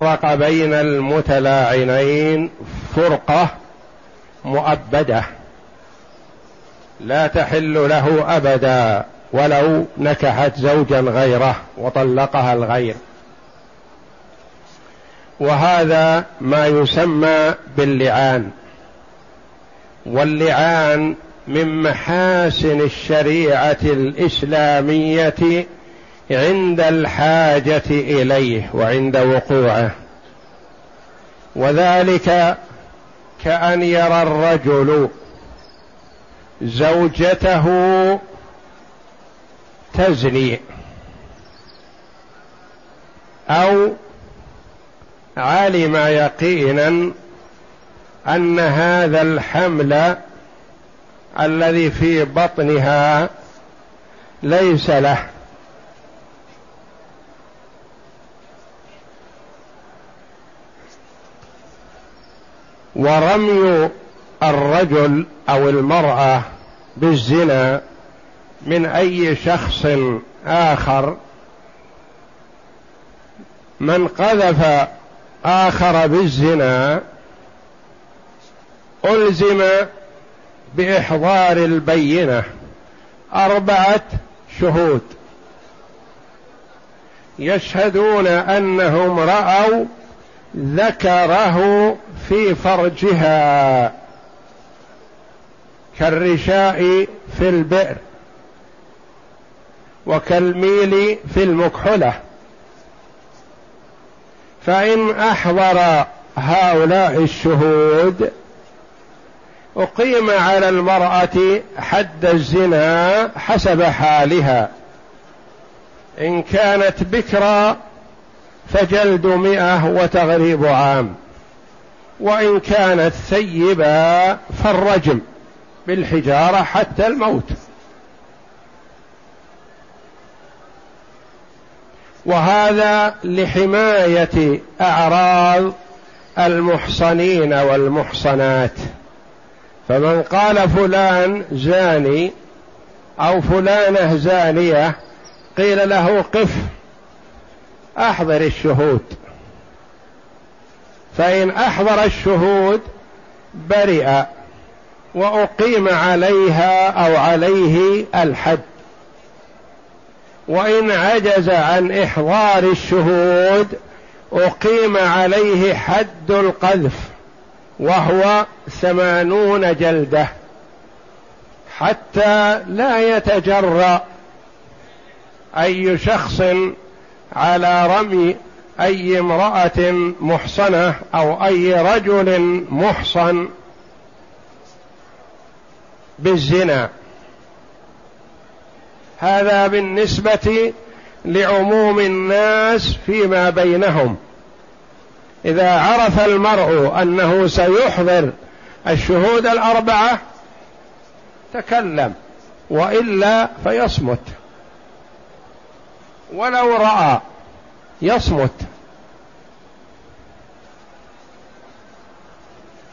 فرق بين المتلاعنين فرقة مؤبدة لا تحل له أبدا ولو نكحت زوجا غيره وطلقها الغير. وهذا ما يسمى باللعان. واللعان من محاسن الشريعة الإسلامية عند الحاجة إليه وعند وقوعه. وذلك كأن يرى الرجل زوجته تزني أو علم يقينا أن هذا الحمل الذي في بطنها ليس له. ورمي الرجل أو المرأة بالزنا من أي شخص آخر. من قذف آخر بالزنا ألزم بإحضار البينة. أربعة شهود. يشهدون أنهم رأوا ذكره في فرجها كالرشاء في البئر وكالميل في المكحله فإن أحضر هؤلاء الشهود أقيم على المرأة حد الزنا حسب حالها. إن كانت بكرا فجلد مئة وتغريب عام. وإن كانت ثيبا فالرجم بالحجارة حتى الموت. وهذا لحماية أعراض المحصنين والمحصنات. فمن قال فلان زاني أو فلانة زانية قيل له قف. أحضر الشهود. فإن أحضر الشهود برئ وأقيم عليها أو عليه الحد. وإن عجز عن إحضار الشهود أقيم عليه حد القذف وهو ثمانون جلدة حتى لا يتجرأ أي شخص على رمي أي امرأة محصنة أو أي رجل محصن بالزنا. هذا بالنسبة لعموم الناس فيما بينهم. إذا عرف المرء أنه سيحضر الشهود الأربعة تكلم وإلا فيصمت. ولو رأى يصمت.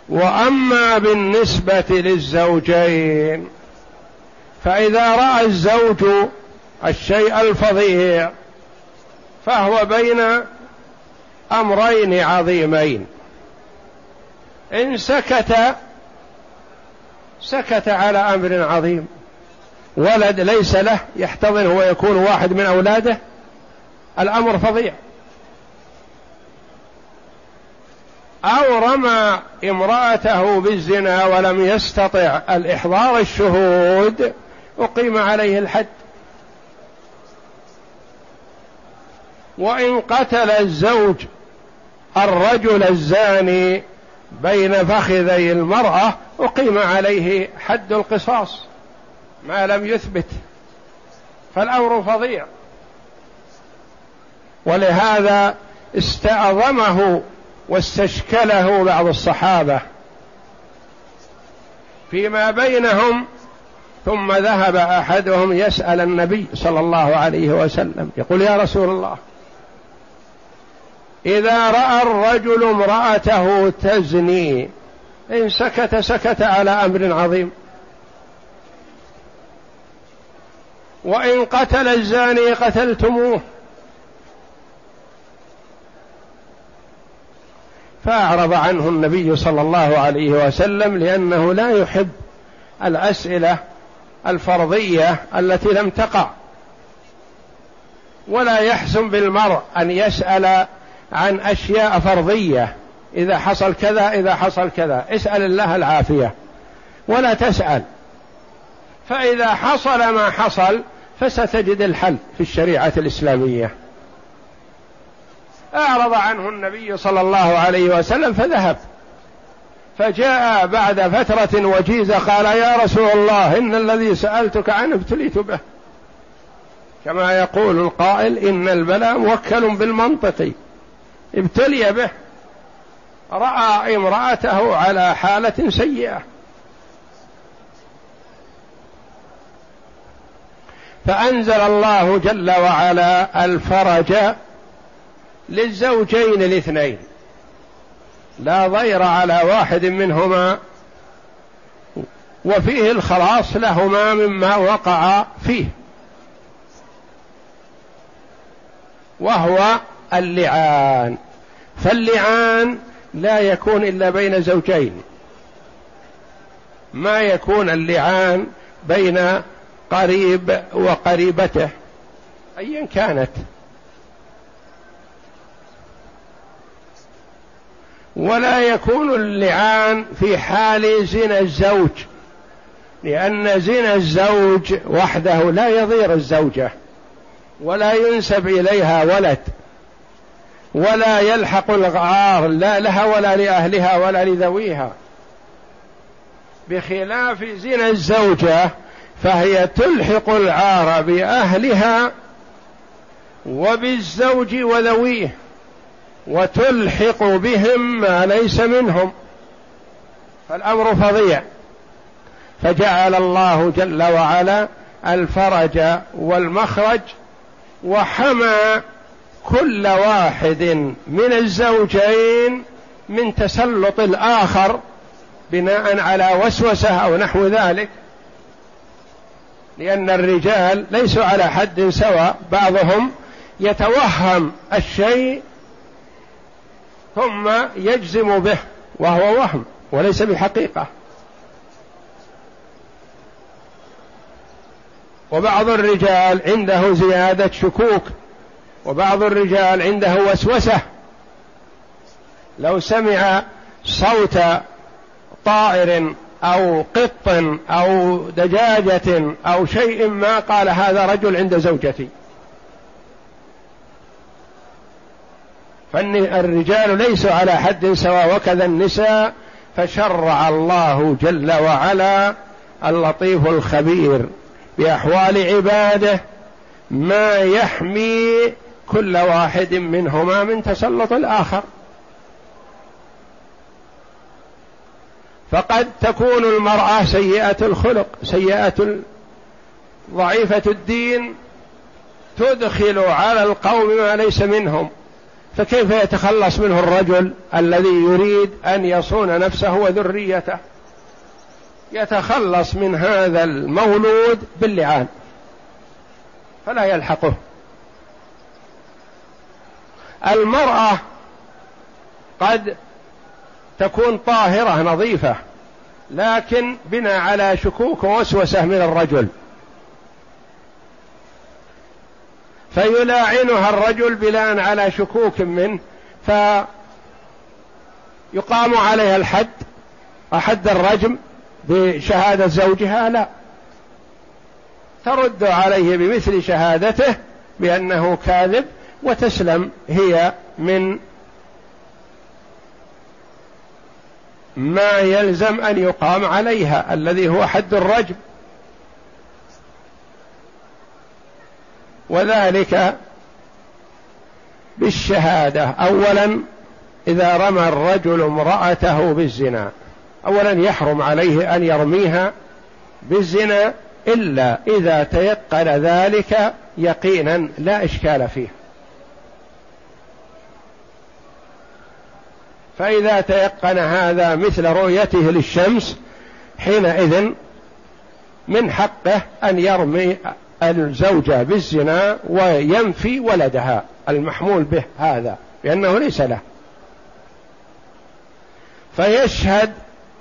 وأما بالنسبة للزوجين فإذا رأى الزوج الشيء الفظيع فهو بين أمرين عظيمين. إن سكت سكت على أمر عظيم. ولد ليس له يحتضنه ويكون واحد من أولاده الأمر فظيع. أو رمى امرأته بالزنا ولم يستطع الإحضار الشهود أقيم عليه الحد. وإن قتل الزوج الرجل الزاني بين فخذي المرأة أقيم عليه حد القصاص. ما لم يثبت فالأمر فظيع. ولهذا استعظمه واستشكله بعض الصحابة فيما بينهم ثم ذهب أحدهم يسأل النبي صلى الله عليه وسلم يقول يا رسول الله إذا رأى الرجل امرأته تزني إن سكت سكت على أمر عظيم. وإن قتل الزاني قتلتموه. فأعرض عنه النبي صلى الله عليه وسلم لأنه لا يحب الأسئلة الفرضية التي لم تقع. ولا يحسن بالمرء أن يسأل عن أشياء فرضية. إذا حصل كذا إذا حصل كذا. اسأل الله العافية. ولا تسأل. فإذا حصل ما حصل فستجد الحل في الشريعة الإسلامية. أعرض عنه النبي صلى الله عليه وسلم فذهب. فجاء بعد فترة وجيزة قال يا رسول الله إن الذي سألتك عنه ابتليت به. كما يقول القائل إن البلاء موكل بالمنطق ابتلي به. رأى امرأته على حالة سيئة. فأنزل الله جل وعلا الفرج للزوجين الاثنين. لا ضير على واحد منهما وفيه الخلاص لهما مما وقع فيه. وهو اللعان. فاللعان لا يكون إلا بين زوجين. ما يكون اللعان بين قريب وقريبته. ايا كانت. ولا يكون اللعان في حال زنا الزوج لأن زنا الزوج وحده لا يضير الزوجة ولا ينسب إليها ولد ولا يلحق الغار لا لها ولا لأهلها ولا لذويها. بخلاف زنا الزوجة فهي تلحق العار بأهلها وبالزوج وذويه وتلحق بهم ما ليس منهم فالأمر فظيع. فجعل الله جل وعلا الفرج والمخرج وحمى كل واحد من الزوجين من تسلط الآخر بناء على وسوسة أو نحو ذلك. لأن الرجال ليسوا على حد سواء بعضهم يتوهم الشيء ثم يجزم به وهو وهم وليس بحقيقة. وبعض الرجال عنده زيادة شكوك وبعض الرجال عنده وسوسة. لو سمع صوت طائر أو قط أو دجاجة أو شيء ما قال هذا رجل عند زوجتي. فالرجال ليسوا على حد سواء وكذا النساء فشرع الله جل وعلا اللطيف الخبير بأحوال عباده ما يحمي كل واحد منهما من تسلط الآخر. فقد تكون المرأة سيئة الخلق سيئة ضعيفة الدين تدخل على القوم ما ليس منهم. فكيف يتخلص منه الرجل الذي يريد أن يصون نفسه وذريته؟ يتخلص من هذا المولود باللعان فلا يلحقه. المرأة قد تكون طاهرة نظيفة. لكن بناء على شكوك ووسوسة من الرجل. فيلاعنها الرجل بناء على شكوك منه فيقام عليها الحد. أحد الرجم بشهادة زوجها؟ لا. ترد عليه بمثل شهادته بأنه كاذب وتسلم هي من ما يلزم أن يقام عليها الذي هو حد الرجم وذلك بالشهادة. اولا إذا رمى الرجل امرأته بالزنا. اولا يحرم عليه أن يرميها بالزنا إلا إذا تيقن ذلك يقينا لا إشكال فيه. فإذا تيقن هذا مثل رؤيته للشمس حينئذ من حقه أن يرمي الزوجة بالزنا وينفي ولدها المحمول به هذا لأنه ليس له. فيشهد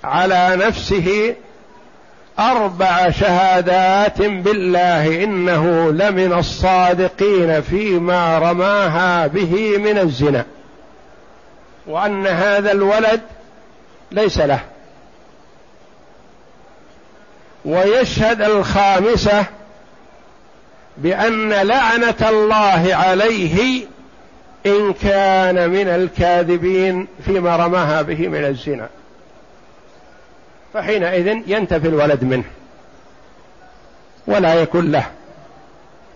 على نفسه أربع شهادات بالله إنه لمن الصادقين فيما رماها به من الزنا. وأن هذا الولد ليس له. ويشهد الخامسة بأن لعنة الله عليه إن كان من الكاذبين فيما رماها به من الزنا. فحينئذ ينتفي الولد منه. ولا يكون له.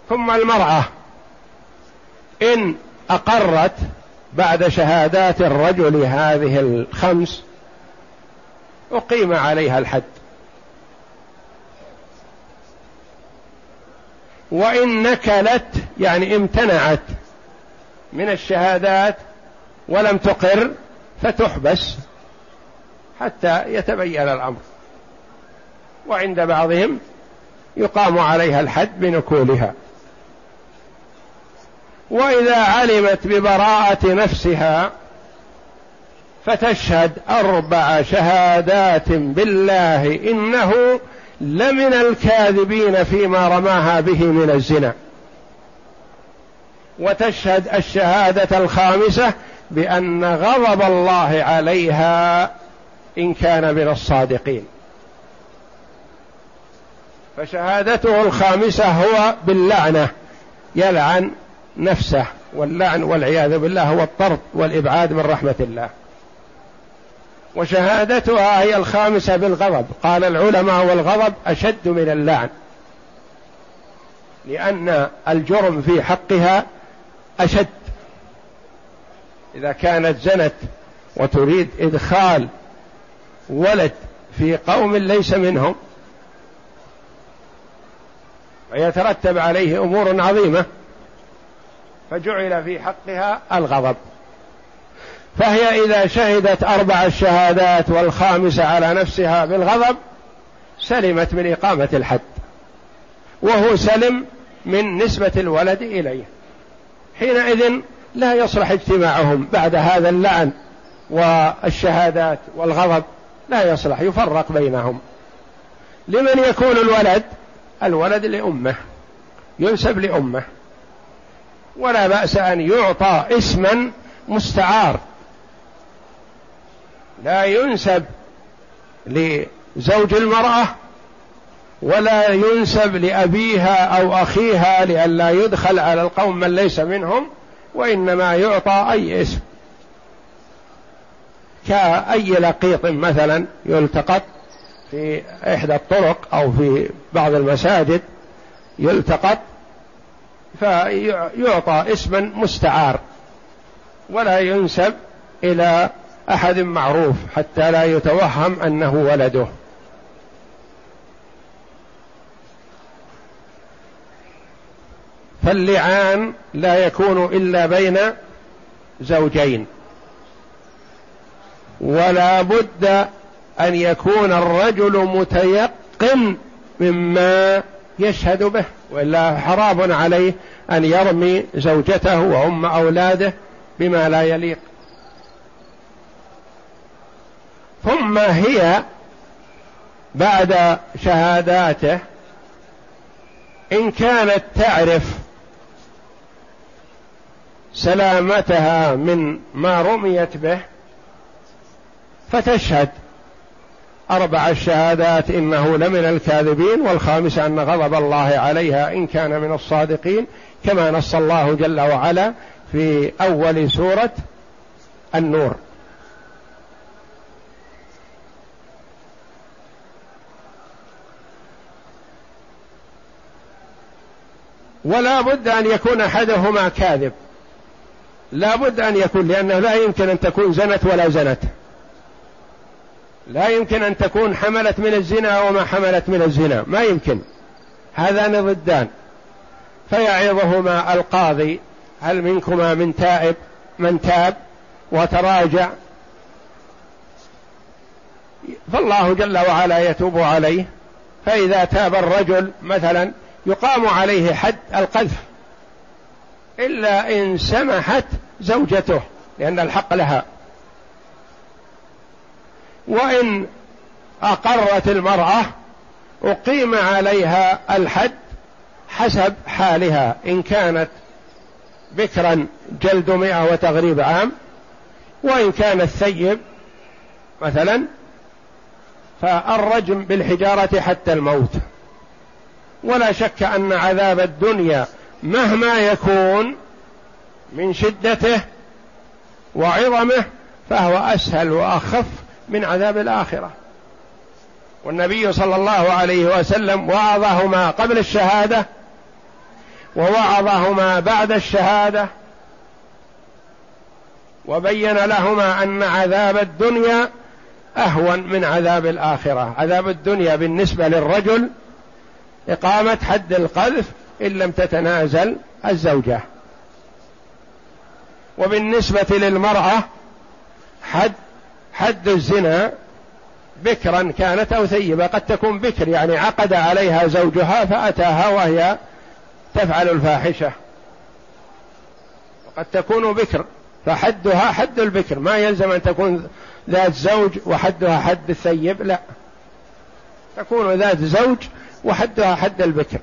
ثم المرأة إن أقرت بعد شهادات الرجل هذه الخمس أقيم عليها الحد. وإن نكلت يعني امتنعت من الشهادات ولم تقر فتحبس حتى يتبين الأمر. وعند بعضهم يقام عليها الحد بنكولها. وإذا علمت ببراءة نفسها فتشهد أربع شهادات بالله إنه لمن الكاذبين فيما رماها به من الزنا. وتشهد الشهادة الخامسة بأن غضب الله عليها إن كان من الصادقين. فشهادته الخامسة هو باللعنة يلعن نفسه واللعن والعياذ بالله هو الطرد والإبعاد من رحمة الله. وشهادتها هي الخامسة بالغضب. قال العلماء والغضب أشد من اللعن لأن الجرم في حقها أشد. إذا كانت زنت وتريد إدخال ولد في قوم ليس منهم ويترتب عليه أمور عظيمة. فجعل في حقها الغضب. فهي إذا شهدت أربع الشهادات والخامسة على نفسها بالغضب سلمت من إقامة الحد. وهو سلم من نسبة الولد إليه. حينئذ لا يصلح اجتماعهم. بعد هذا اللعن والشهادات والغضب لا يصلح يفرق بينهم. لمن يكون الولد؟ الولد لأمه. ينسب لأمه. ولا بأس أن يعطى اسما مستعار. لا ينسب لزوج المرأة ولا ينسب لأبيها أو أخيها لئلا يدخل على القوم من ليس منهم وإنما يعطى أي اسم. كأي لقيط مثلا يلتقط في إحدى الطرق أو في بعض المساجد يلتقط فيعطى اسما مستعار ولا ينسب إلى أحد معروف حتى لا يتوهم أنه ولده. فاللعان لا يكون إلا بين زوجين. ولا بد أن يكون الرجل متيقن مما يشهد به وإلا حرام عليه أن يرمي زوجته وأم أولاده بما لا يليق. ثم هي بعد شهاداته إن كانت تعرف سلامتها من ما رميت به فتشهد. أربع الشهادات إنه لمن الكاذبين والخامسة أن غضب الله عليها إن كان من الصادقين كما نص الله جل وعلا في أول سورة النور. ولا بد أن يكون أحدهما كاذب. لا بد أن يكون لأنه لا يمكن أن تكون زنت ولا زنت. لا يمكن أن تكون حملت من الزنا وما حملت من الزنا. ما يمكن. هذان ضدان. فيعظهما القاضي. هل منكما من تائب؟ من تاب وتراجع. فالله جل وعلا يتوب عليه. فإذا تاب الرجل مثلا يقام عليه حد القذف. إلا إن سمحت زوجته لأن الحق لها. وإن أقرت المرأة أقيم عليها الحد حسب حالها. إن كانت بكرا جلد مئة وتغريب عام وإن كان الثيب مثلا فالرجم بالحجارة حتى الموت. ولا شك أن عذاب الدنيا مهما يكون من شدته وعظمه فهو أسهل وأخف من عذاب الآخرة. والنبي صلى الله عليه وسلم وعظهما قبل الشهادة ووعظهما بعد الشهادة وبين لهما أن عذاب الدنيا أهون من عذاب الآخرة. عذاب الدنيا بالنسبة للرجل إقامة حد القذف إن لم تتنازل الزوجة. وبالنسبة للمرأة حد حد الزنا بكرا كانت أو ثيبة. قد تكون بكر يعني عقد عليها زوجها فأتاها وهي تفعل الفاحشة. وقد تكون بكر فحدها حد البكر. ما يلزم أن تكون ذات زوج وحدها حد الثيب لا. تكون ذات زوج وحدها حد البكر.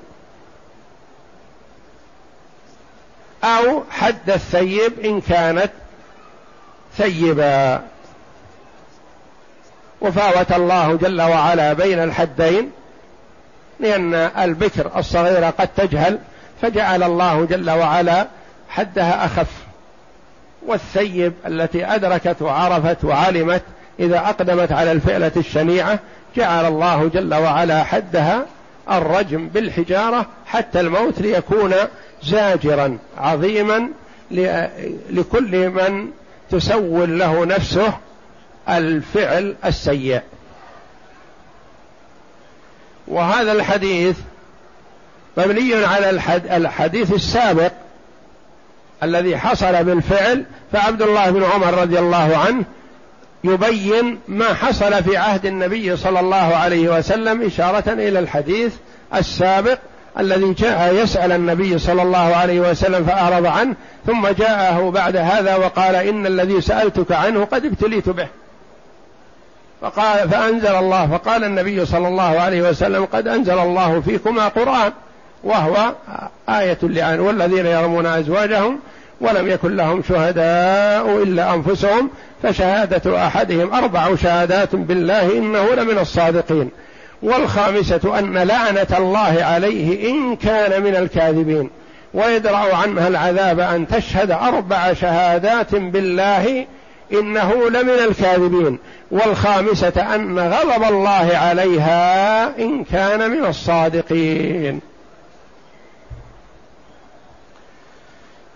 أو حد الثيب إن كانت ثيبا وفاوت الله جل وعلا بين الحدين لأن البكر الصغيرة قد تجهل فجعل الله جل وعلا حدها أخف. والثيب التي أدركت وعرفت وعلمت إذا أقدمت على الفعلة الشنيعة جعل الله جل وعلا حدها الرجم بالحجارة حتى الموت ليكون زاجرا عظيما لكل من تسول له نفسه الفعل السيء. وهذا الحديث مبني على الحديث السابق الذي حصل بالفعل فعبد الله بن عمر رضي الله عنه يبين ما حصل في عهد النبي صلى الله عليه وسلم إشارة إلى الحديث السابق الذي جاء يسأل النبي صلى الله عليه وسلم فأعرض عنه ثم جاءه بعد هذا وقال إن الذي سألتك عنه قد ابتليت به. فقال فأنزل الله فقال النبي صلى الله عليه وسلم قد أنزل الله فيكما قرآن وهو آية اللعان والذين يرمون أزواجهم ولم يكن لهم شهداء إلا أنفسهم فشهادة أحدهم أربع شهادات بالله إنه لمن الصادقين. والخامسة أن لعنة الله عليه إن كان من الكاذبين. ويدرأ عنها العذاب أن تشهد أربع شهادات بالله إنه لمن الكاذبين. والخامسة أن غضب الله عليها إن كان من الصادقين.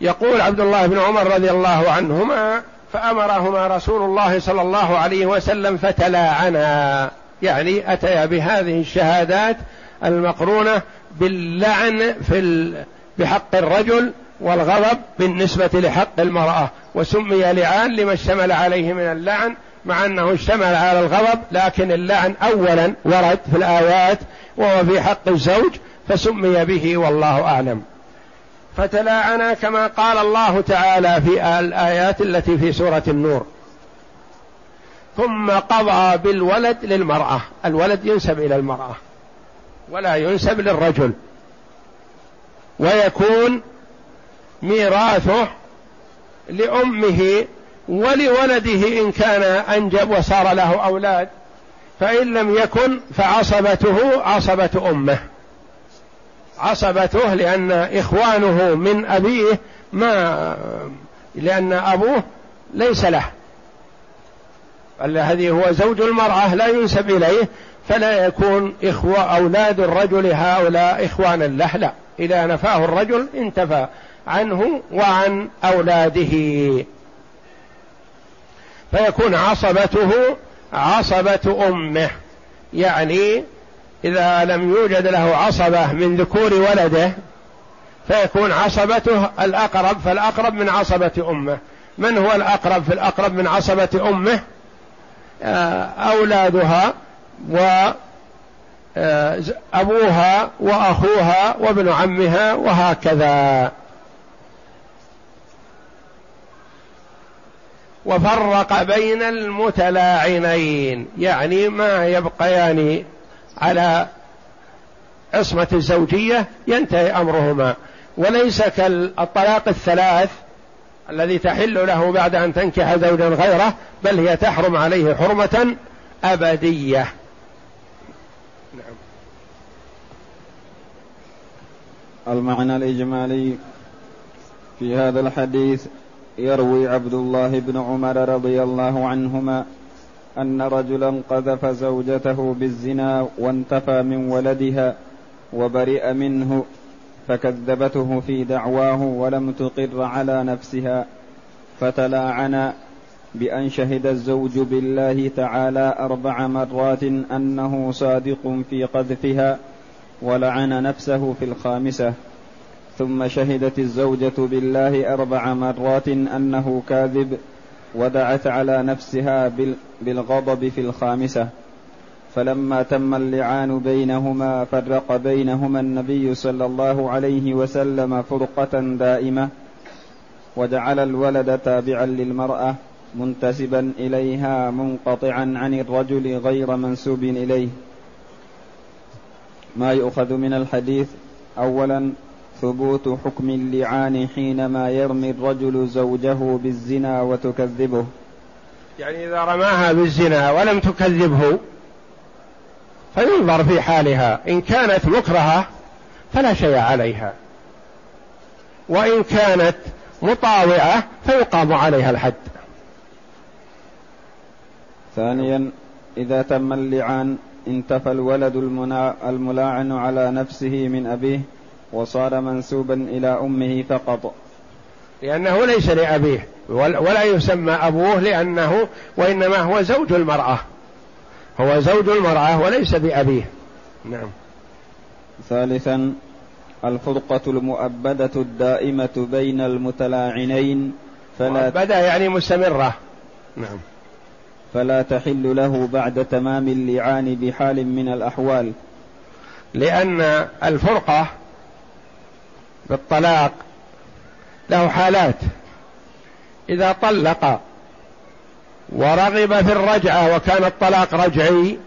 يقول عبد الله بن عمر رضي الله عنهما فأمرهما رسول الله صلى الله عليه وسلم فتلاعنا. يعني أتيا بهذه الشهادات المقرونة باللعن في ال... بحق الرجل والغضب بالنسبة لحق المرأة وسمي لعان لما اشتمل عليه من اللعن مع أنه اشتمل على الغضب لكن اللعن أولا ورد في الآيات وهو في حق الزوج فسمي به والله أعلم. فتلاعنا كما قال الله تعالى في الآيات التي في سورة النور. ثم قضى بالولد للمرأة. الولد ينسب إلى المرأة ولا ينسب للرجل. ويكون ميراثه لأمه ولولده إن كان أنجب وصار له أولاد فإن لم يكن فعصبته عصبة أمه. عصبته لأن إخوانه من أبيه ما لأن أبوه ليس له. الذي هو زوج المرأة لا ينسب إليه فلا يكون إخوة أولاد الرجل هؤلاء إخوانا له لا. إذا نفاه الرجل انتفى عنه وعن أولاده. فيكون عصبته عصبة أمه. يعني إذا لم يوجد له عصبة من ذكور ولده فيكون عصبته الأقرب فالأقرب من عصبة أمه. من هو الأقرب؟ في الأقرب من عصبة أمه آه، أولادها و آه، أبوها وأخوها وابن عمها وهكذا. وفرق بين المتلاعنين. يعني ما يبقيان على عصمة الزوجية ينتهي أمرهما. وليس كالطلاق الثلاث الذي تحل له بعد أن تنكح زوجا غيره بل هي تحرم عليه حرمة أبدية. نعم. المعنى الإجمالي في هذا الحديث يروي عبد الله بن عمر رضي الله عنهما أن رجلا قذف زوجته بالزنا وانتفى من ولدها وبرئ منه فكذبته في دعواه ولم تقر على نفسها فتلاعنا بأن شهد الزوج بالله تعالى أربع مرات أنه صادق في قذفها ولعن نفسه في الخامسة ثم شهدت الزوجة بالله أربع مرات أنه كاذب ودعت على نفسها بالغضب في الخامسة. فلما تم اللعان بينهما فرق بينهما النبي صلى الله عليه وسلم فرقة دائمة وجعل الولد تابعا للمرأة منتسبا إليها منقطعا عن الرجل غير منسوب إليه. ما يؤخذ من الحديث أولا ثبوت حكم اللعان حينما يرمي الرجل زوجه بالزنا وتكذبه. يعني إذا رماها بالزنا ولم تكذبه فينظر في حالها. إن كانت مكرهة فلا شيء عليها. وإن كانت مطاوعة فيقام عليها الحد. ثانيا إذا تم اللعان انتفى الولد الملاعن على نفسه من أبيه وصار منسوبا إلى أمه فقط. لأنه ليس لأبيه ولا يسمى أبوه لأنه وإنما هو زوج المرأة. هو زوج المرأة وليس بأبيه. نعم. ثالثا الفرقة المؤبدة الدائمة بين المتلاعنين فلا مؤبدة يعني مستمرة. نعم. فلا تحل له بعد تمام اللعان بحال من الأحوال. لأن الفرقة بالطلاق له حالات. إذا طلق ورغب في الرجعة وكان الطلاق رجعي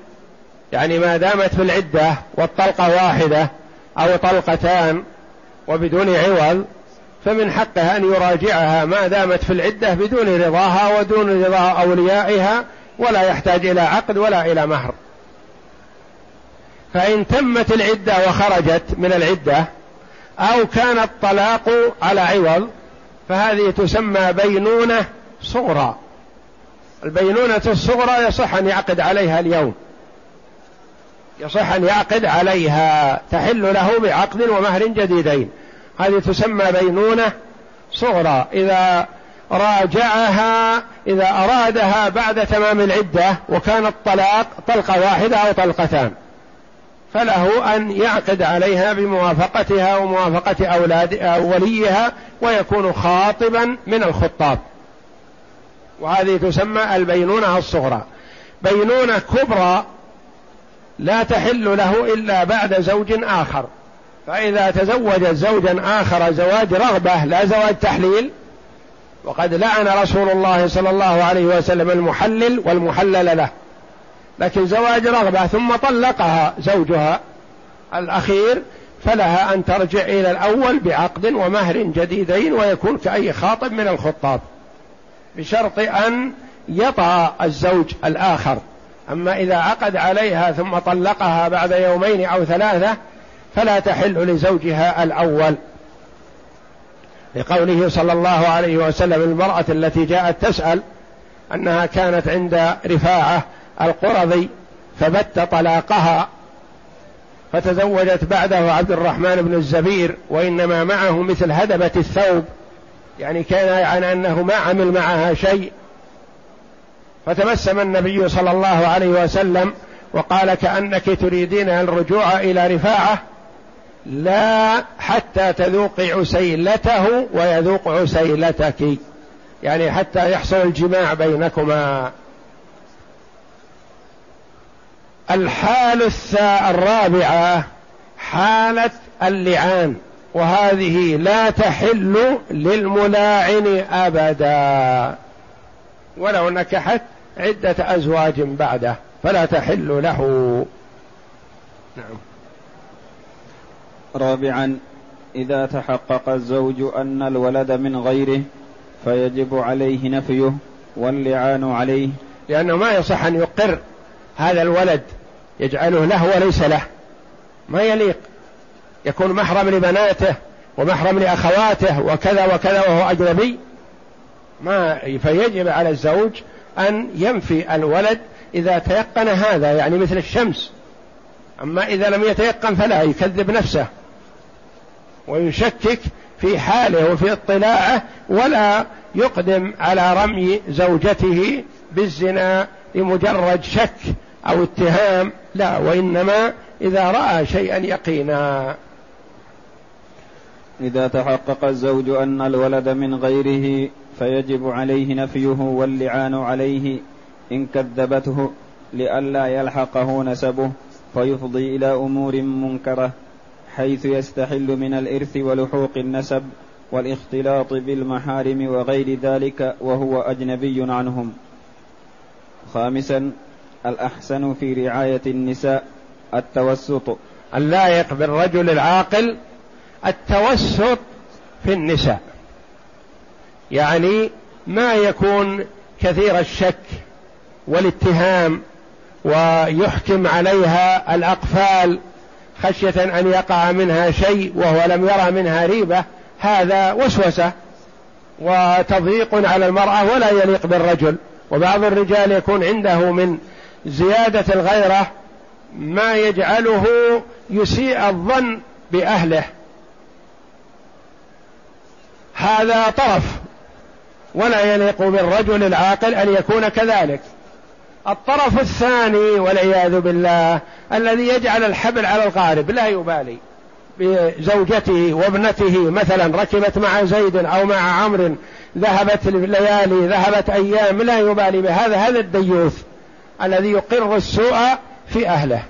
يعني ما دامت في العدة والطلقة واحدة أو طلقتان وبدون عوض فمن حقه أن يراجعها ما دامت في العدة بدون رضاها ودون رضا أوليائها ولا يحتاج إلى عقد ولا إلى مهر. فإن تمت العدة وخرجت من العدة أو كان الطلاق على عوض فهذه تسمى بينونة صغرى. البينونة الصغرى يصح أن يعقد عليها اليوم. يصح أن يعقد عليها تحل له بعقد ومهر جديدين. هذه تسمى بينونة صغرى. إذا راجعها إذا أرادها بعد تمام العدة وكان الطلاق طلقة واحدة أو طلقتان. فله أن يعقد عليها بموافقتها وموافقة أولاد وليها ويكون خاطبا من الخطاب. وهذه تسمى البينونة الصغرى. بينونة كبرى لا تحل له إلا بعد زوج آخر. فإذا تزوج زوجا آخر زواج رغبة لا زواج تحليل وقد لعن رسول الله صلى الله عليه وسلم المحلل والمحلل له. لكن زواج رغبة ثم طلقها زوجها الأخير فلها أن ترجع إلى الأول بعقد ومهر جديدين ويكون كأي خاطب من الخطاب. بشرط أن يطأ الزوج الآخر. أما إذا عقد عليها ثم طلقها بعد يومين أو ثلاثة فلا تحل لزوجها الأول. لقوله صلى الله عليه وسلم المرأة التي جاءت تسأل أنها كانت عند رفاعة القرظي فبت طلاقها فتزوجت بعده عبد الرحمن بن الزبير وإنما معه مثل هدبة الثوب. يعني كان يعني أنه ما عمل معها شيء. فتبسم النبي صلى الله عليه وسلم وقال كأنك تريدين الرجوع إلى رفاعة. لا حتى تذوقي عسيلته ويذوق عسيلتك. يعني حتى يحصل الجماع بينكما. الحال الرابعة حالة اللعان وهذه لا تحل للملاعن أبدا. ولو نكحت عدة أزواج بعده فلا تحل له. نعم. رابعا إذا تحقق الزوج أن الولد من غيره فيجب عليه نفيه واللعان عليه. لأنه ما يصح أن يقر هذا الولد يجعله له وليس له. ما يليق. يكون محرم لبناته ومحرم لأخواته وكذا وكذا وهو أجنبي. ما فيجب على الزوج أن ينفي الولد إذا تيقن هذا يعني مثل الشمس. أما إذا لم يتيقن فلا يكذب نفسه ويشكك في حاله وفي اطلاعه ولا يقدم على رمي زوجته بالزنا لمجرد شك أو اتهام لا وإنما إذا رأى شيئا يقينا. إذا تحقق الزوج أن الولد من غيره فيجب عليه نفيه واللعان عليه إن كذبته لئلا يلحقه نسبه فيفضي إلى أمور منكرة حيث يستحل من الإرث ولحوق النسب والإختلاط بالمحارم وغير ذلك وهو أجنبي عنهم. خامسا الأحسن في رعاية النساء التوسط. اللائق بالرجل العاقل التوسط في النساء. يعني ما يكون كثير الشك والاتهام ويحكم عليها الأقفال خشية أن يقع منها شيء وهو لم يرى منها ريبة هذا وسوسة وتضييق على المرأة ولا يليق بالرجل. وبعض الرجال يكون عنده من زيادة الغيرة ما يجعله يسيء الظن بأهله. هذا طرف ولا يليق بالرجل العاقل أن يكون كذلك. الطرف الثاني والعياذ بالله الذي يجعل الحبل على الغارب لا يبالي بزوجته وابنته مثلا ركبت مع زيد أو مع عمرو ذهبت ليالي ذهبت أيام لا يبالي بهذا هذا الديوث الذي يقر السوء في أهله.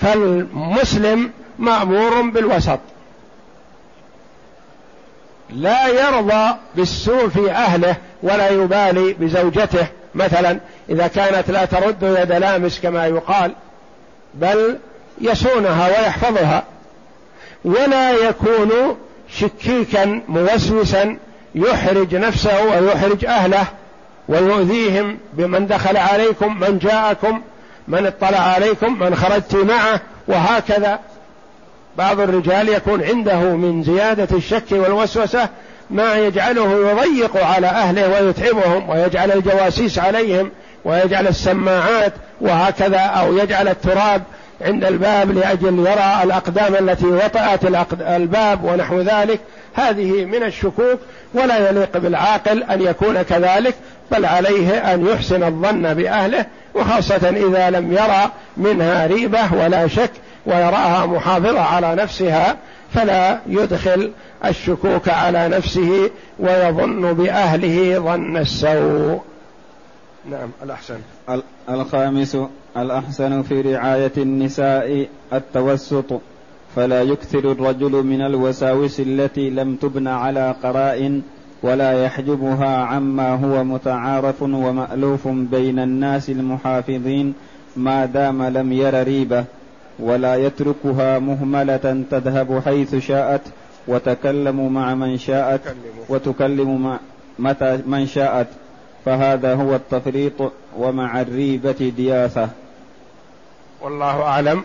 فالمسلم مأمور بالوسط. لا يرضى بالسوء في أهله ولا يبالي بزوجته. مثلا إذا كانت لا ترد يد لامس كما يقال بل يصونها ويحفظها. ولا يكون شكيكا موسوسا يحرج نفسه ويحرج أهله ويؤذيهم بمن دخل عليكم من جاءكم من اطلع عليكم من خرجت معه وهكذا. بعض الرجال يكون عنده من زيادة الشك والوسوسة ما يجعله يضيق على أهله ويتعبهم ويجعل الجواسيس عليهم ويجعل السماعات وهكذا أو يجعل التراب عند الباب لأجل يرى الأقدام التي وطأت الباب ونحو ذلك. هذه من الشكوك ولا يليق بالعاقل أن يكون كذلك بل عليه أن يحسن الظن بأهله وخاصة إذا لم يرى منها ريبة ولا شك ويراها محافظة على نفسها فلا يدخل الشكوك على نفسه ويظن بأهله ظن السوء. نعم الأحسن. الخامس الأحسن في رعاية النساء التوسط. فلا يكثر الرجل من الوساوس التي لم تبن على قرائن ولا يحجبها عما هو متعارف ومألوف بين الناس المحافظين ما دام لم ير ريبة ولا يتركها مهملة تذهب حيث شاءت وتكلم مع من شاءت وتكلم مع متى من شاءت. فهذا هو التفريط ومع الريبة دياثة. والله أعلم.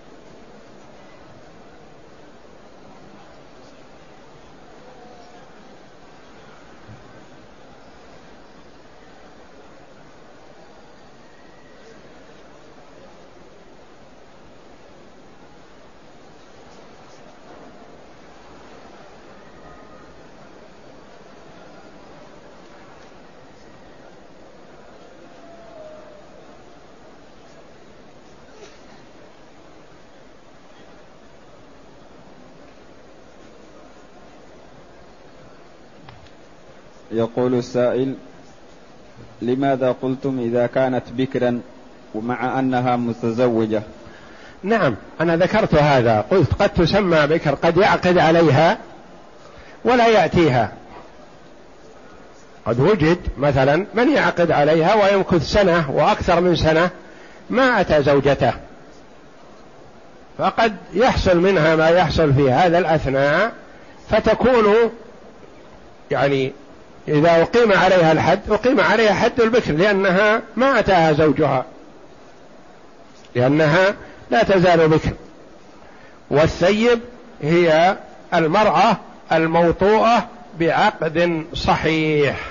يقول السائل لماذا قلتم إذا كانت بكرا ومع أنها متزوجة؟ نعم أنا ذكرت هذا قلت قد تسمى بكر قد يعقد عليها ولا يأتيها. قد وجد مثلا من يعقد عليها ويمكث سنة وأكثر من سنة ما أتى زوجته. فقد يحصل منها ما يحصل في هذا الأثناء فتكون يعني إذا أقيم عليها الحد أقيم عليها حد البكر لأنها ما أتاها زوجها. لأنها لا تزال بكر. والثيب هي المرأة الموطوءة بعقد صحيح.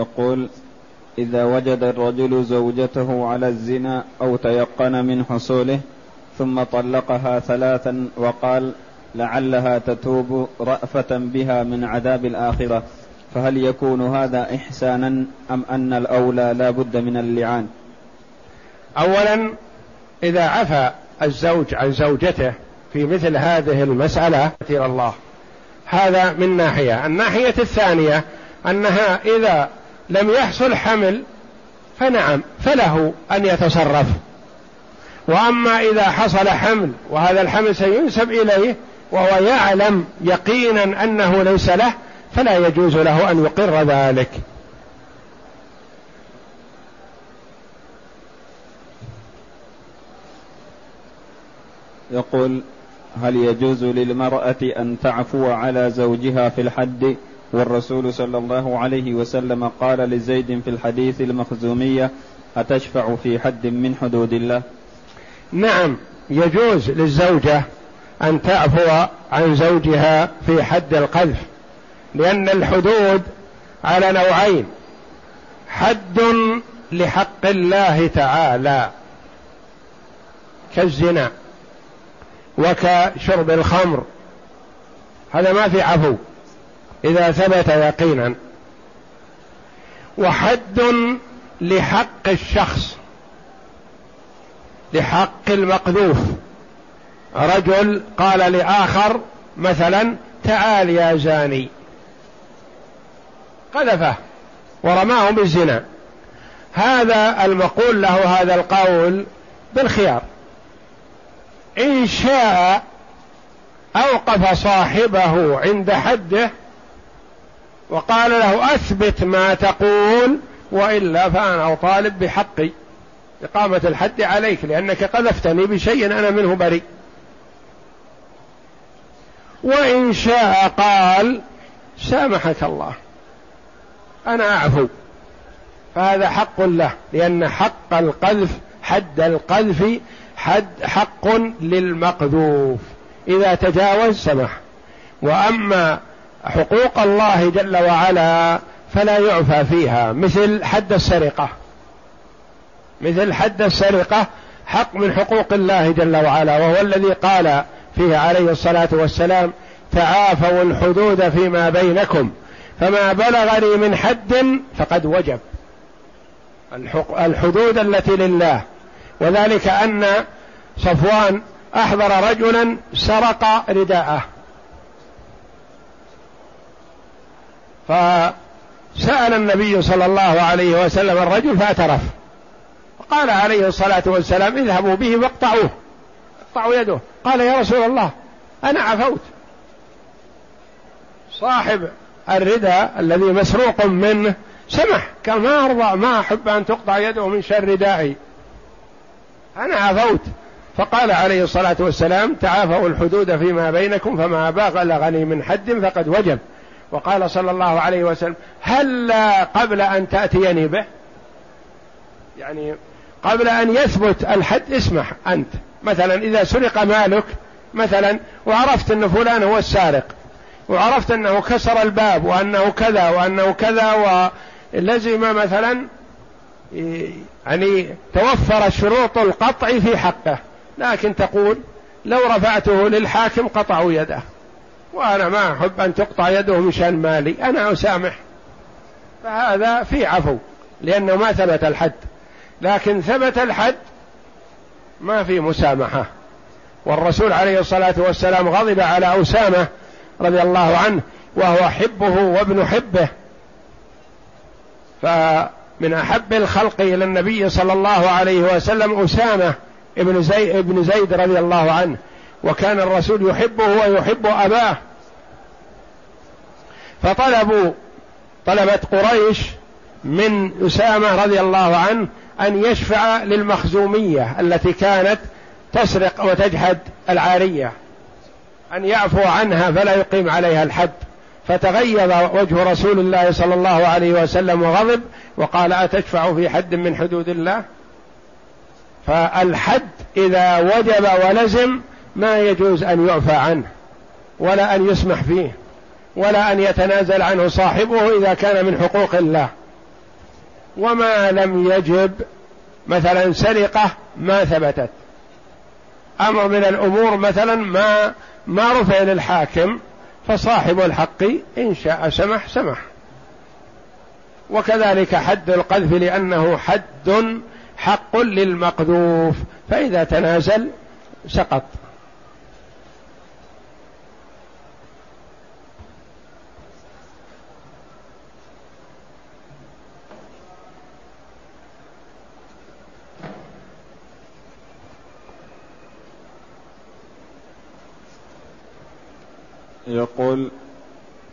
يقول إذا وجد الرجل زوجته على الزنا أو تيقن من حصوله ثم طلقها ثلاثا وقال لعلها تتوب رأفة بها من عذاب الآخرة فهل يكون هذا إحسانا أم أن الأولى لا بد من اللعان؟ أولا إذا عفى الزوج عن زوجته في مثل هذه المسألة إلى الله. هذا من ناحية. الناحية الثانية أنها إذا لم يحصل حمل فنعم فله أن يتصرف. وأما إذا حصل حمل وهذا الحمل سينسب إليه وهو يعلم يقينا أنه ليس له فلا يجوز له أن يقر ذلك. يقول هل يجوز للمرأة أن تعفو على زوجها في الحد والرسول صلى الله عليه وسلم قال لزيد في الحديث المخزومية أتشفع في حد من حدود الله؟ نعم يجوز للزوجة أن تعفو عن زوجها في حد القذف لأن الحدود على نوعين حد لحق الله تعالى كالزنا وكشرب الخمر هذا ما في عفو. إذا ثبت يقينا. وحد لحق الشخص لحق المقذوف. رجل قال لآخر مثلا تعال يا زاني. قذفه ورماه بالزنا. هذا المقول له هذا القول بالخيار. إن شاء أوقف صاحبه عند حده وقال له أثبت ما تقول وإلا فأنا أطالب بحقي إقامة الحد عليك لأنك قذفتني بشيء أنا منه بريء. وإن شاء قال سامحك الله. أنا أعفو. فهذا حق له لأن حق القذف حد القذف حد حق للمقذوف. إذا تجاوز سمح. وأما حقوق الله جل وعلا فلا يعفى فيها. مثل حد السرقة. مثل حد السرقة حق من حقوق الله جل وعلا وهو الذي قال فيه عليه الصلاة والسلام تعافوا الحدود فيما بينكم فما بلغني من حد فقد وجب. الحدود التي لله. وذلك أن صفوان أحضر رجلا سرق رداءه. فسأل النبي صلى الله عليه وسلم الرجل فاعترف. قال عليه الصلاة والسلام اذهبوا به واقطعوه. اقطعوا يده. قال يا رسول الله أنا عفوت. صاحب الرداء الذي مسروق منه سمح قال ما أرضى ما أحب أن تقطع يده من شر ردائي أنا عفوت. فقال عليه الصلاة والسلام تعافوا الحدود فيما بينكم فما بلغني من حد فقد وجب. وقال صلى الله عليه وسلم هل قبل أن تأتيني به؟ يعني قبل أن يثبت الحد اسمح أنت. مثلا إذا سرق مالك مثلا وعرفت أن فلان هو السارق وعرفت أنه كسر الباب وأنه كذا وأنه كذا ولزم مثلا يعني توفر شروط القطع في حقه. لكن تقول لو رفعته للحاكم قطعوا يده. وأنا ما أحب أن تقطع يده مشان مالي. أنا أسامح. فهذا في عفو لأنه ما ثبت الحد. لكن ثبت الحد ما في مسامحة. والرسول عليه الصلاة والسلام غضب على أسامة رضي الله عنه وهو حبه وابن حبه. فمن أحب الخلق إلى النبي صلى الله عليه وسلم أسامة ابن زيد, ابن زيد رضي الله عنه. وكان الرسول يحبه ويحب أباه. فطلبوا طلبت قريش من أسامة رضي الله عنه أن يشفع للمخزومية التي كانت تسرق وتجحد العارية أن يعفو عنها فلا يقيم عليها الحد. فتغيظ وجه رسول الله صلى الله عليه وسلم وغضب وقال أتشفع في حد من حدود الله؟ فالحد إذا وجب ولزم ما يجوز أن يعفى عنه ولا أن يسمح فيه ولا أن يتنازل عنه صاحبه إذا كان من حقوق الله. وما لم يجب مثلا سرقة ما ثبتت. أمر من الأمور مثلا ما ما رفع للحاكم فصاحب الحق إن شاء سمح سمح. وكذلك حد القذف لأنه حد حق للمقذوف فإذا تنازل سقط. يقول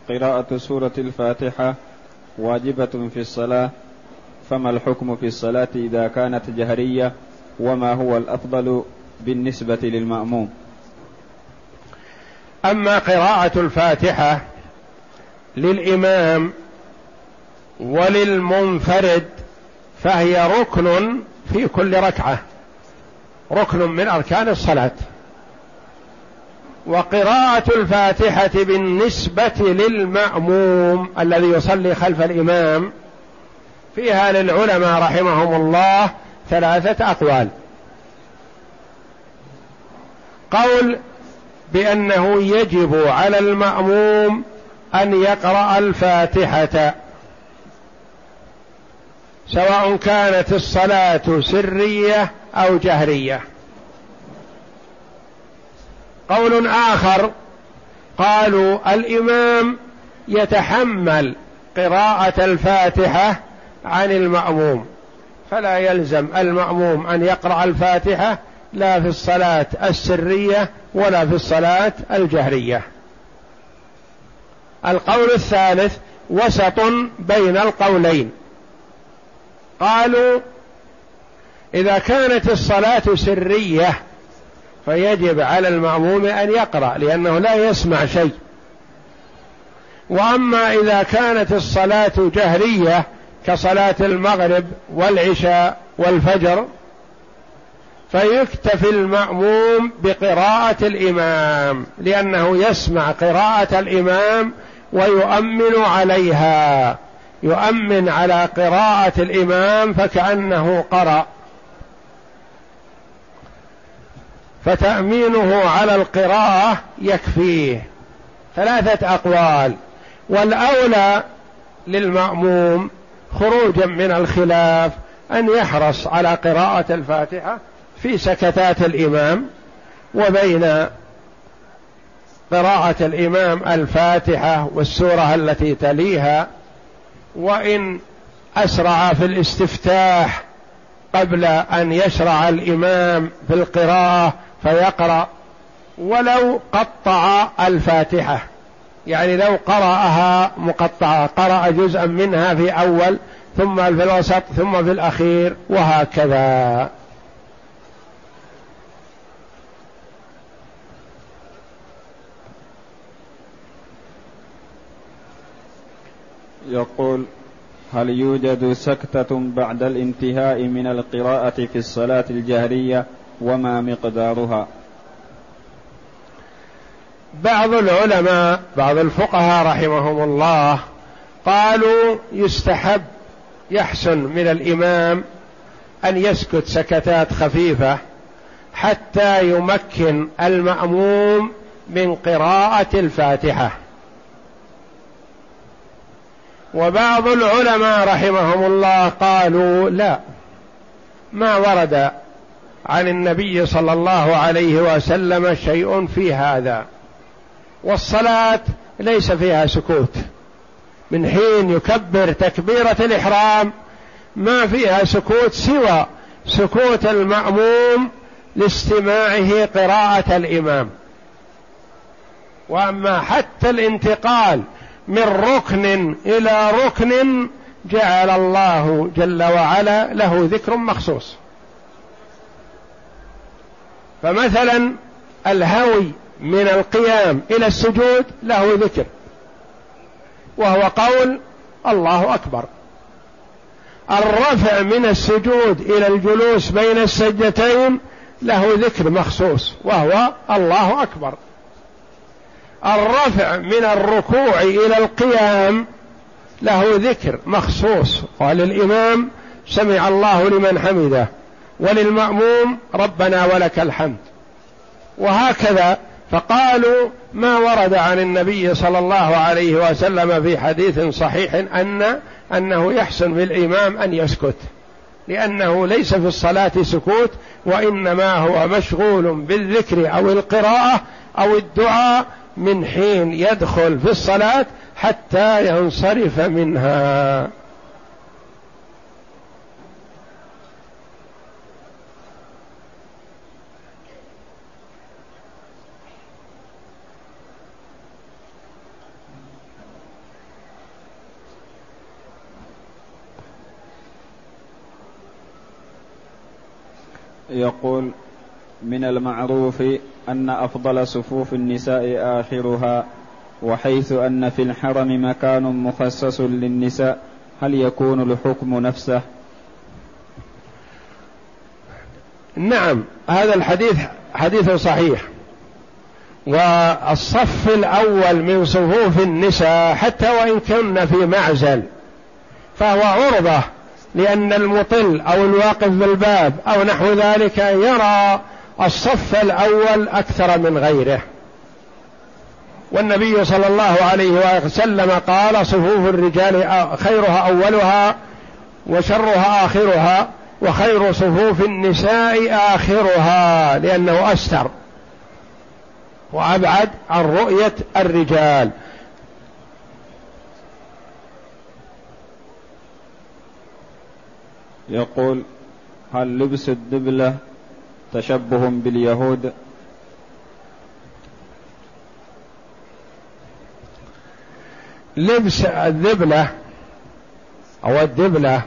قراءة سورة الفاتحة واجبة في الصلاة فما الحكم في الصلاة إذا كانت جهرية؟ وما هو الأفضل بالنسبة للمأموم؟ أما قراءة الفاتحة للإمام وللمنفرد فهي ركن في كل ركعة ركن من أركان الصلاة. وقراءة الفاتحة بالنسبة للمأموم الذي يصلي خلف الإمام فيها للعلماء رحمهم الله ثلاثة أقوال. قول بأنه يجب على المأموم أن يقرأ الفاتحة سواء كانت الصلاة سرية أو جهرية. قول آخر قالوا الإمام يتحمل قراءة الفاتحة عن المأموم فلا يلزم المأموم أن يقرأ الفاتحة لا في الصلاة السرية ولا في الصلاة الجهرية. القول الثالث وسط بين القولين. قالوا إذا كانت الصلاة سرية فيجب على المأموم أن يقرأ لأنه لا يسمع شيء. وأما إذا كانت الصلاة جهرية كصلاة المغرب والعشاء والفجر فيكتفي المأموم بقراءة الإمام لأنه يسمع قراءة الإمام ويؤمن عليها. يؤمن على قراءة الإمام فكأنه قرأ. فتأمينه على القراءة يكفيه. ثلاثة أقوال. والأولى للمأموم خروجا من الخلاف أن يحرص على قراءة الفاتحة في سكتات الإمام وبين قراءة الإمام الفاتحة والسورة التي تليها وإن أسرع في الاستفتاح قبل أن يشرع الإمام في القراءة فيقرأ ولو قطع الفاتحة. يعني لو قرأها مقطعة قرأ جزءا منها في أول ثم في الوسط ثم في الأخير وهكذا. يقول هل يوجد سكتة بعد الانتهاء من القراءة في الصلاة الجهرية وما مقدارها. بعض العلماء بعض الفقهاء رحمهم الله قالوا يستحب يحسن من الإمام أن يسكت سكتات خفيفة حتى يمكن المأموم من قراءة الفاتحة. وبعض العلماء رحمهم الله قالوا لا ما ورد عن النبي صلى الله عليه وسلم شيء في هذا. والصلاة ليس فيها سكوت. من حين يكبر تكبيرة الإحرام ما فيها سكوت سوى سكوت المأموم لاستماعه قراءة الإمام. وأما حتى الانتقال من ركن إلى ركن جعل الله جل وعلا له ذكر مخصوص. فمثلا الهوي من القيام إلى السجود له ذكر وهو قول الله أكبر. الرفع من السجود إلى الجلوس بين السجدتين له ذكر مخصوص وهو الله أكبر. الرفع من الركوع إلى القيام له ذكر مخصوص قال الإمام سمع الله لمن حمده. وللمأموم ربنا ولك الحمد. وهكذا فقالوا ما ورد عن النبي صلى الله عليه وسلم في حديث صحيح ان أنه يحسن بالامام أن يسكت. لأنه ليس في الصلاة سكوت وإنما هو مشغول بالذكر أو القراءة أو الدعاء من حين يدخل في الصلاة حتى ينصرف منها. يقول من المعروف أن أفضل صفوف النساء آخرها وحيث أن في الحرم مكان مخصص للنساء هل يكون الحكم نفسه؟ نعم هذا الحديث حديث صحيح. والصف الأول من صفوف النساء حتى وإن كن في معزل فهو عرضة لأن المطل أو الواقف بالباب أو نحو ذلك يرى الصف الأول أكثر من غيره. والنبي صلى الله عليه وسلم قال صفوف الرجال خيرها أولها وشرها آخرها وخير صفوف النساء آخرها لأنه أستر. وأبعد عن رؤية الرجال. يقول هل لبس الدبلة تشبه باليهود؟ لبس الذبلة أو الدبلة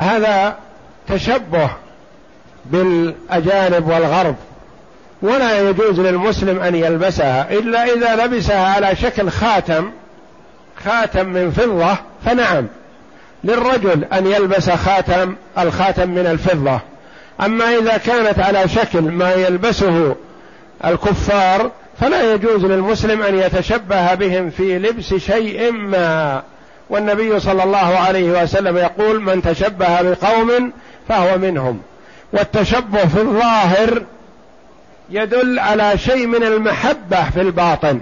هذا تشبه بالأجانب والغرب. ولا يجوز للمسلم أن يلبسها إلا إذا لبسها على شكل خاتم خاتم من فضة فنعم. للرجل أن يلبس خاتم الخاتم من الفضة. أما إذا كانت على شكل ما يلبسه الكفار فلا يجوز للمسلم أن يتشبه بهم في لبس شيء ما. والنبي صلى الله عليه وسلم يقول من تشبه بقوم فهو منهم. والتشبه في الظاهر يدل على شيء من المحبة في الباطن.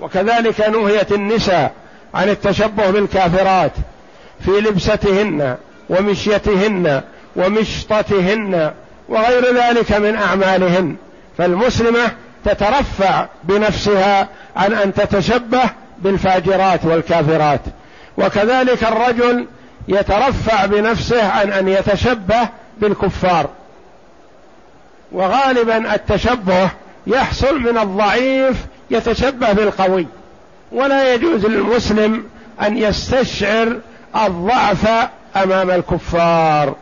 وكذلك نهيت النساء عن التشبه بالكافرات. في لبستهن ومشيتهن ومشطتهن وغير ذلك من أعمالهن. فالمسلمة تترفع بنفسها عن أن تتشبه بالفاجرات والكافرات. وكذلك الرجل يترفع بنفسه عن أن يتشبه بالكفار. وغالبا التشبه يحصل من الضعيف يتشبه بالقوي. ولا يجوز للمسلم أن يستشعر الضعف أمام الكفار.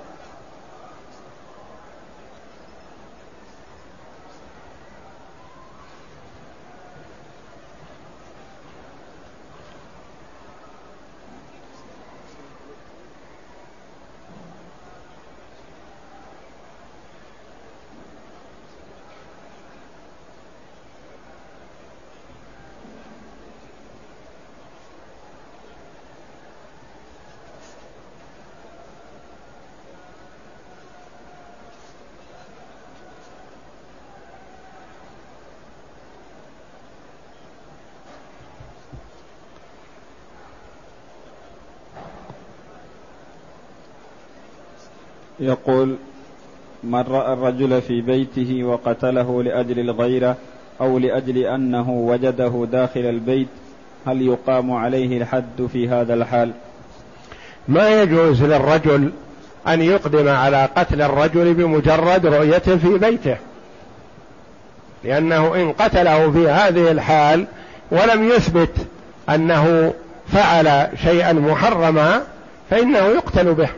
يقول من رأى الرجل في بيته وقتله لأجل الغيرة أو لأجل أنه وجده داخل البيت هل يقام عليه الحد في هذا الحال؟ ما يجوز للرجل أن يقدم على قتل الرجل بمجرد رؤيته في بيته لأنه إن قتله في هذه الحال ولم يثبت أنه فعل شيئا محرما فإنه يقتل به.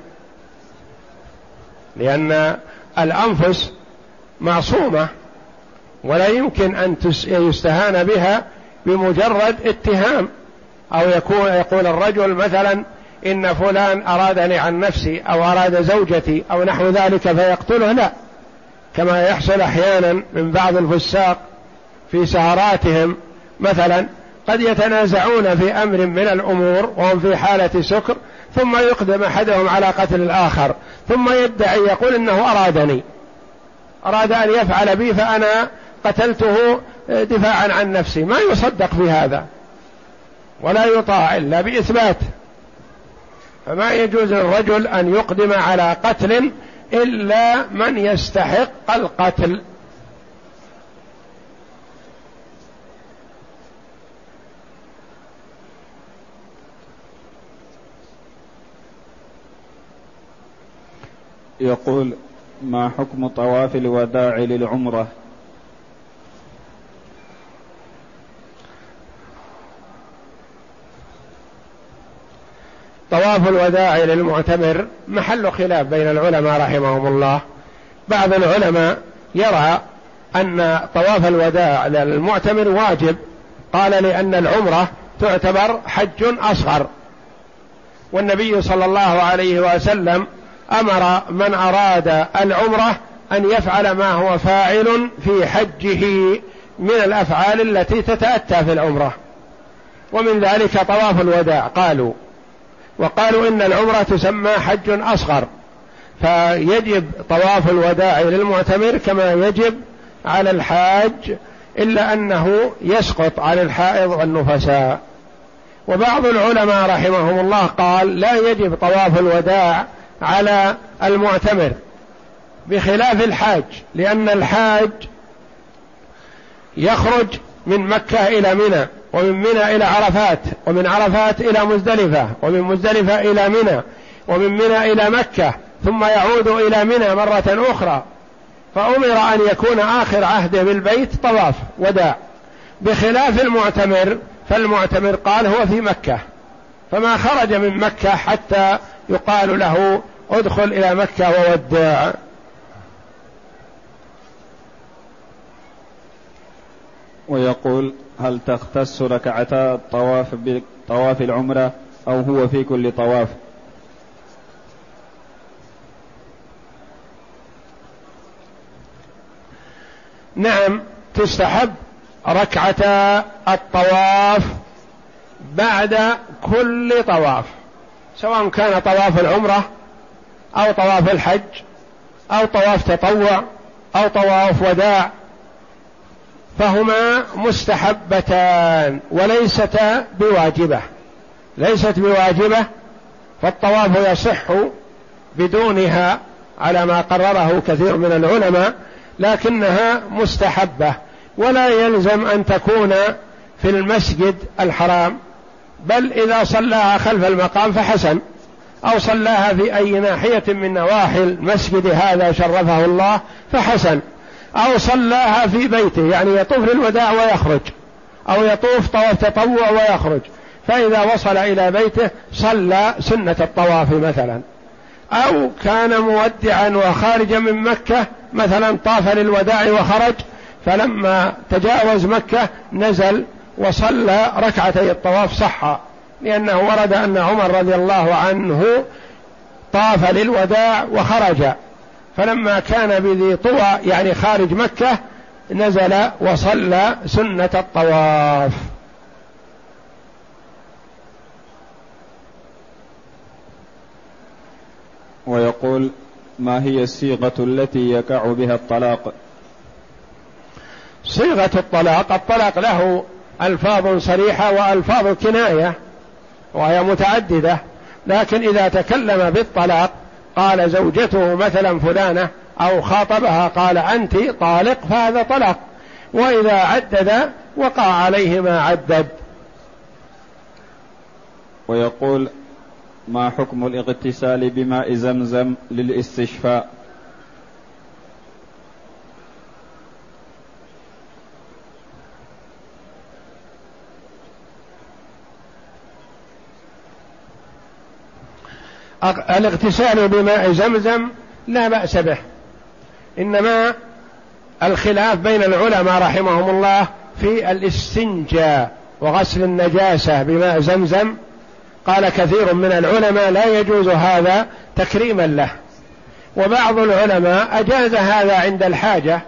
لأن الأنفس معصومة ولا يمكن أن يستهان بها بمجرد اتهام أو يكون يقول الرجل مثلا إن فلان أرادني عن نفسي أو أراد زوجتي أو نحو ذلك فيقتله لا. كما يحصل أحيانا من بعض الفساق في سهراتهم مثلا قد يتنازعون في أمر من الأمور وهم في حالة سكر ثم يقدم أحدهم على قتل الآخر ثم يدعي يقول إنه أرادني. أراد أن يفعل بي فأنا قتلته دفاعا عن نفسي. ما يصدق في هذا. ولا يطاع إلا بإثبات. فما يجوز للرجل أن يقدم على قتل إلا من يستحق القتل. يقول ما حكم طواف الوداع للعمرة؟ طواف الوداع للمعتمر محل خلاف بين العلماء رحمهم الله. بعض العلماء يرى أن طواف الوداع للمعتمر واجب. قال لأن العمرة تعتبر حج أصغر. والنبي صلى الله عليه وسلم أمر من أراد العمرة أن يفعل ما هو فاعل في حجه من الأفعال التي تتأتى في العمرة. ومن ذلك طواف الوداع قالوا. وقالوا إن العمرة تسمى حج أصغر. فيجب طواف الوداع للمعتمر كما يجب على الحاج إلا أنه يسقط على الحائض والنفساء. وبعض العلماء رحمهم الله قال لا يجب طواف الوداع على المعتمر بخلاف الحاج لأن الحاج يخرج من مكة إلى منى ومن منى إلى عرفات ومن عرفات إلى مزدلفة ومن مزدلفة إلى منى ومن منى إلى مكة ثم يعود إلى منى مرة أخرى. فأمر أن يكون آخر عهده بالبيت طواف وداع. بخلاف المعتمر فالمعتمر قال هو في مكة. فما خرج من مكة حتى يقال له ادخل إلى مكة وودع. ويقول هل تختص ركعتا الطواف بطواف العمرة أو هو في كل طواف؟ نعم تستحب ركعتا الطواف بعد كل طواف سواء كان طواف العمرة أو طواف الحج أو طواف تطوع أو طواف وداع فهما مستحبتان وليستا بواجبة. ليست بواجبة فالطواف يصح بدونها على ما قرره كثير من العلماء لكنها مستحبة. ولا يلزم أن تكون في المسجد الحرام بل إذا صلاها خلف المقام فحسن. أو صلاها في أي ناحية من نواحي المسجد هذا شرفه الله فحسن. أو صلاها في بيته يعني يطوف للوداع ويخرج. أو يطوف طواف تطوع ويخرج. فإذا وصل إلى بيته صلى سنة الطواف مثلا. أو كان مودعا وخارجا من مكة مثلا طاف للوداع وخرج. فلما تجاوز مكة نزل وصلى ركعتي الطواف صحا. لأنه ورد أن عمر رضي الله عنه طاف للوداع وخرج. فلما كان بذي طوى يعني خارج مكة نزل وصلى سنة الطواف. ويقول ما هي الصيغة التي يقع بها الطلاق؟ صيغة الطلاق الطلاق له ألفاظ صريحة وألفاظ كناية. وهي متعددة لكن إذا تكلم بالطلاق قال زوجته مثلا فلانة أو خاطبها قال أنت طالق فهذا طلاق وإذا عدد وقع عليه ما عدد. ويقول ما حكم الاغتسال بماء زمزم للاستشفاء؟ الاغتسال بماء زمزم لا بأس به. إنما الخلاف بين العلماء رحمهم الله في الاستنجاء وغسل النجاسة بماء زمزم. قال كثير من العلماء لا يجوز هذا تكريما له. وبعض العلماء أجاز هذا عند الحاجة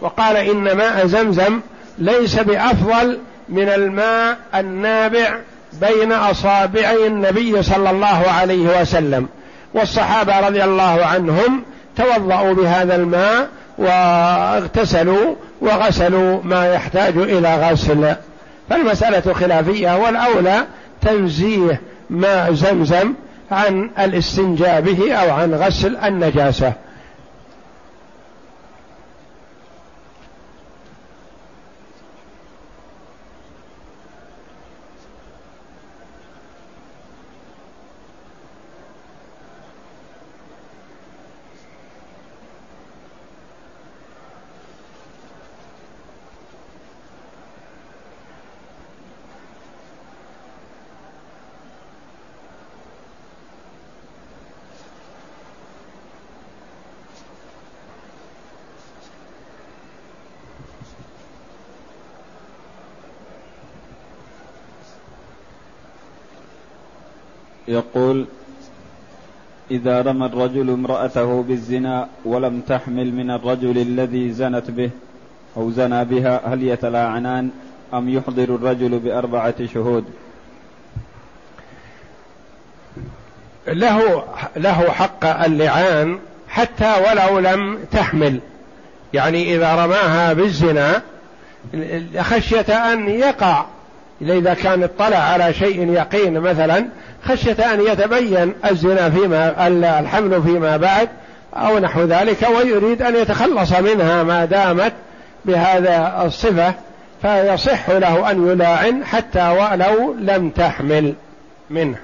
وقال إن ماء زمزم ليس بأفضل من الماء النابع بين أصابعي النبي صلى الله عليه وسلم والصحابة رضي الله عنهم توضأوا بهذا الماء واغتسلوا وغسلوا ما يحتاج إلى غسل. فالمسألة خلافية والأولى تنزيه ماء زمزم عن الاستنجاء به أو عن غسل النجاسة. يقول إذا رمى الرجل امرأته بالزنا ولم تحمل من الرجل الذي زنت به أو زنى بها هل يتلاعنان أم يحضر الرجل بأربعة شهود؟ له له حق اللعان حتى ولو لم تحمل. يعني إذا رماها بالزنا خشية أن يقع إذا كان اطلع على شيء يقين مثلا خشية أن يتبين الزنا فيما الحمل فيما بعد أو نحو ذلك ويريد أن يتخلص منها ما دامت بهذا الصفة فيصح له أن يلاعن حتى ولو لم تحمل منه.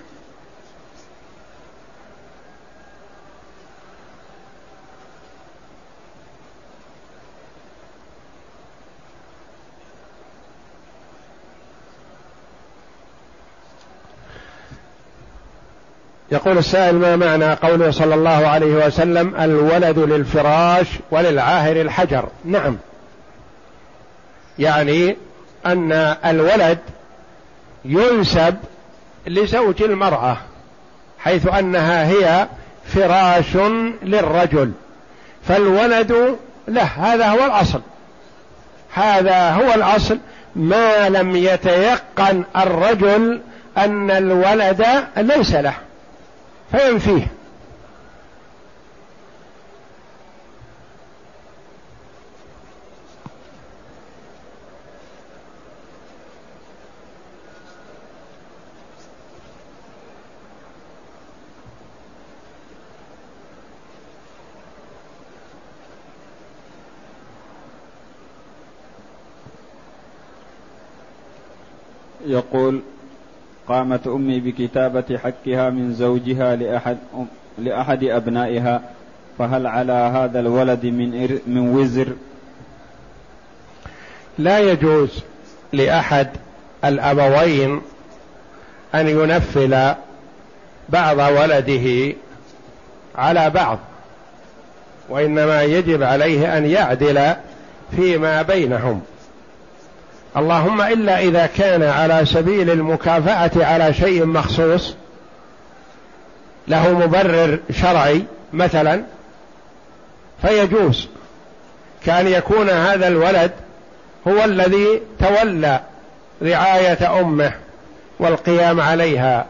يقول السائل ما معنى قوله صلى الله عليه وسلم الولد للفراش وللعاهر الحجر؟ نعم. يعني أن الولد ينسب لزوج المرأة حيث أنها هي فراش للرجل فالولد له هذا هو الأصل. هذا هو الأصل. ما لم يتيقن الرجل أن الولد ليس له. فينفيه يقول قامت أمي بكتابة حقها من زوجها لأحد لأحد أبنائها فهل على هذا الولد من من وزر؟ لا يجوز لأحد الأبوين أن ينفل بعض ولده على بعض وإنما يجب عليه أن يعدل فيما بينهم اللهم إلا إذا كان على سبيل المكافأة على شيء مخصوص له مبرر شرعي مثلا فيجوز كأن يكون هذا الولد هو الذي تولى رعاية أمه والقيام عليها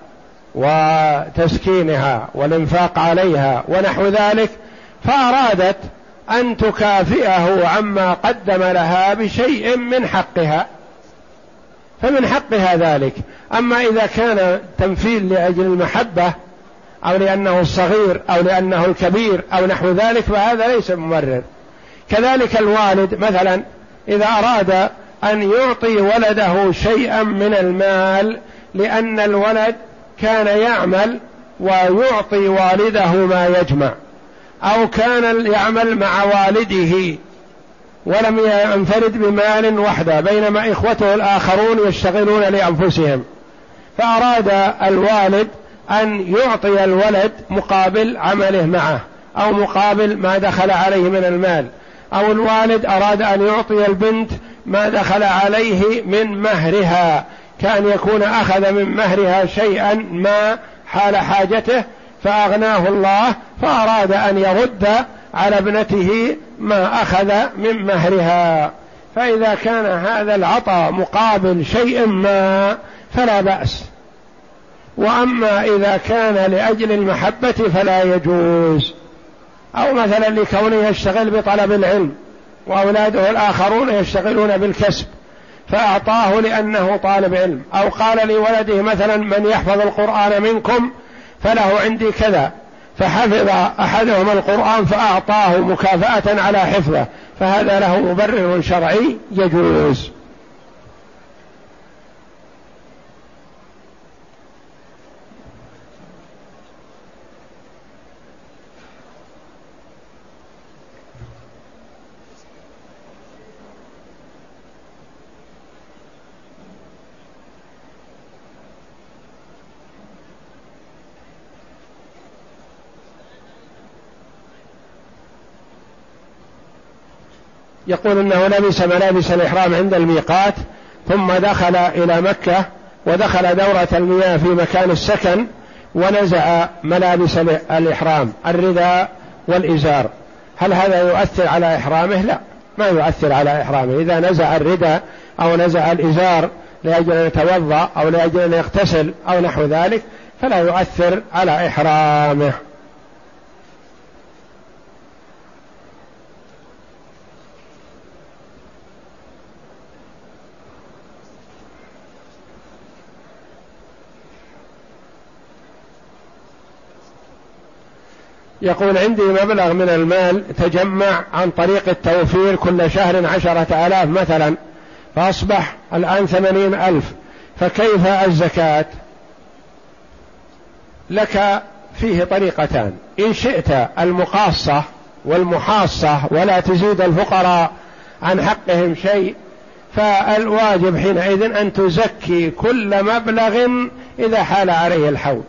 وتسكينها والإنفاق عليها ونحو ذلك فأرادت أن تكافئه عما قدم لها بشيء من حقها. فمن حقها ذلك. أما إذا كان تمثيل لأجل المحبة أو لأنه الصغير أو لأنه الكبير أو نحو ذلك فهذا ليس ممرر كذلك الوالد مثلا إذا أراد أن يعطي ولده شيئا من المال لأن الولد كان يعمل ويعطي والده ما يجمع أو كان يعمل مع والده ولم ينفرد بمال وحده بينما إخوته الآخرون يشتغلون لأنفسهم. فأراد الوالد أن يعطي الولد مقابل عمله معه أو مقابل ما دخل عليه من المال. أو الوالد أراد أن يعطي البنت ما دخل عليه من مهرها كأن يكون أخذ من مهرها شيئا ما حال حاجته فأغناه الله فأراد أن يرد على ابنته ما أخذ من مهرها. فإذا كان هذا العطاء مقابل شيء ما فلا بأس. وأما إذا كان لأجل المحبة فلا يجوز. أو مثلا لكونه يشتغل بطلب العلم وأولاده الآخرون يشتغلون بالكسب فأعطاه لأنه طالب علم. أو قال لولده مثلا من يحفظ القرآن منكم فله عندي كذا. فحفظ احدهم القرآن فأعطاه مكافأة على حفظه فهذا له مبرر شرعي يجوز. يقول إنه لبس ملابس الإحرام عند الميقات ثم دخل إلى مكة ودخل دورة المياه في مكان السكن ونزع ملابس الإحرام الرداء والإزار. هل هذا يؤثر على إحرامه؟ لا ما يؤثر على إحرامه. إذا نزع الرداء أو نزع الإزار لأجل أن يتوضأ أو لأجل أن يغتسل أو نحو ذلك فلا يؤثر على إحرامه. يقول عندي مبلغ من المال تجمع عن طريق التوفير كل شهر عشرة آلاف مثلا فأصبح الآن ثمانين ألف فكيف الزكاة؟ لك فيه طريقتان. إن شئت المقاصة والمحاصة ولا تزيد الفقراء عن حقهم شيء فالواجب حينئذ أن تزكي كل مبلغ إذا حال عليه الحول.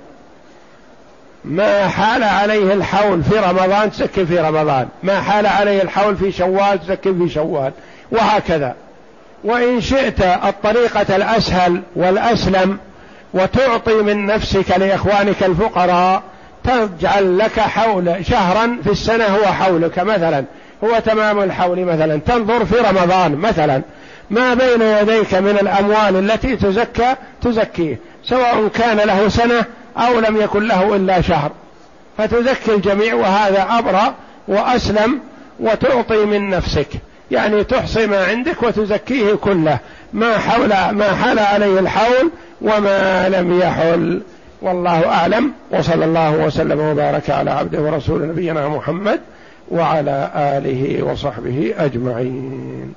ما حال عليه الحول في رمضان تزكي في رمضان. ما حال عليه الحول في شوال تزكي في شوال. وهكذا. وإن شئت الطريقة الأسهل والأسلم وتعطي من نفسك لإخوانك الفقراء تجعل لك حول شهرا في السنة هو حولك مثلا. هو تمام الحول مثلا. تنظر في رمضان مثلا. ما بين يديك من الأموال التي تزكى تزكيه. سواء كان له سنة أو لم يكن له إلا شهر. فتزكي الجميع وهذا أبرأ وأسلم وتعطي من نفسك. يعني تحصي ما عندك وتزكيه كله. ما حول ما حال عليه الحول وما لم يحل. والله أعلم. وصلى الله وسلم وبارك على عبده ورسول نبينا محمد وعلى آله وصحبه أجمعين.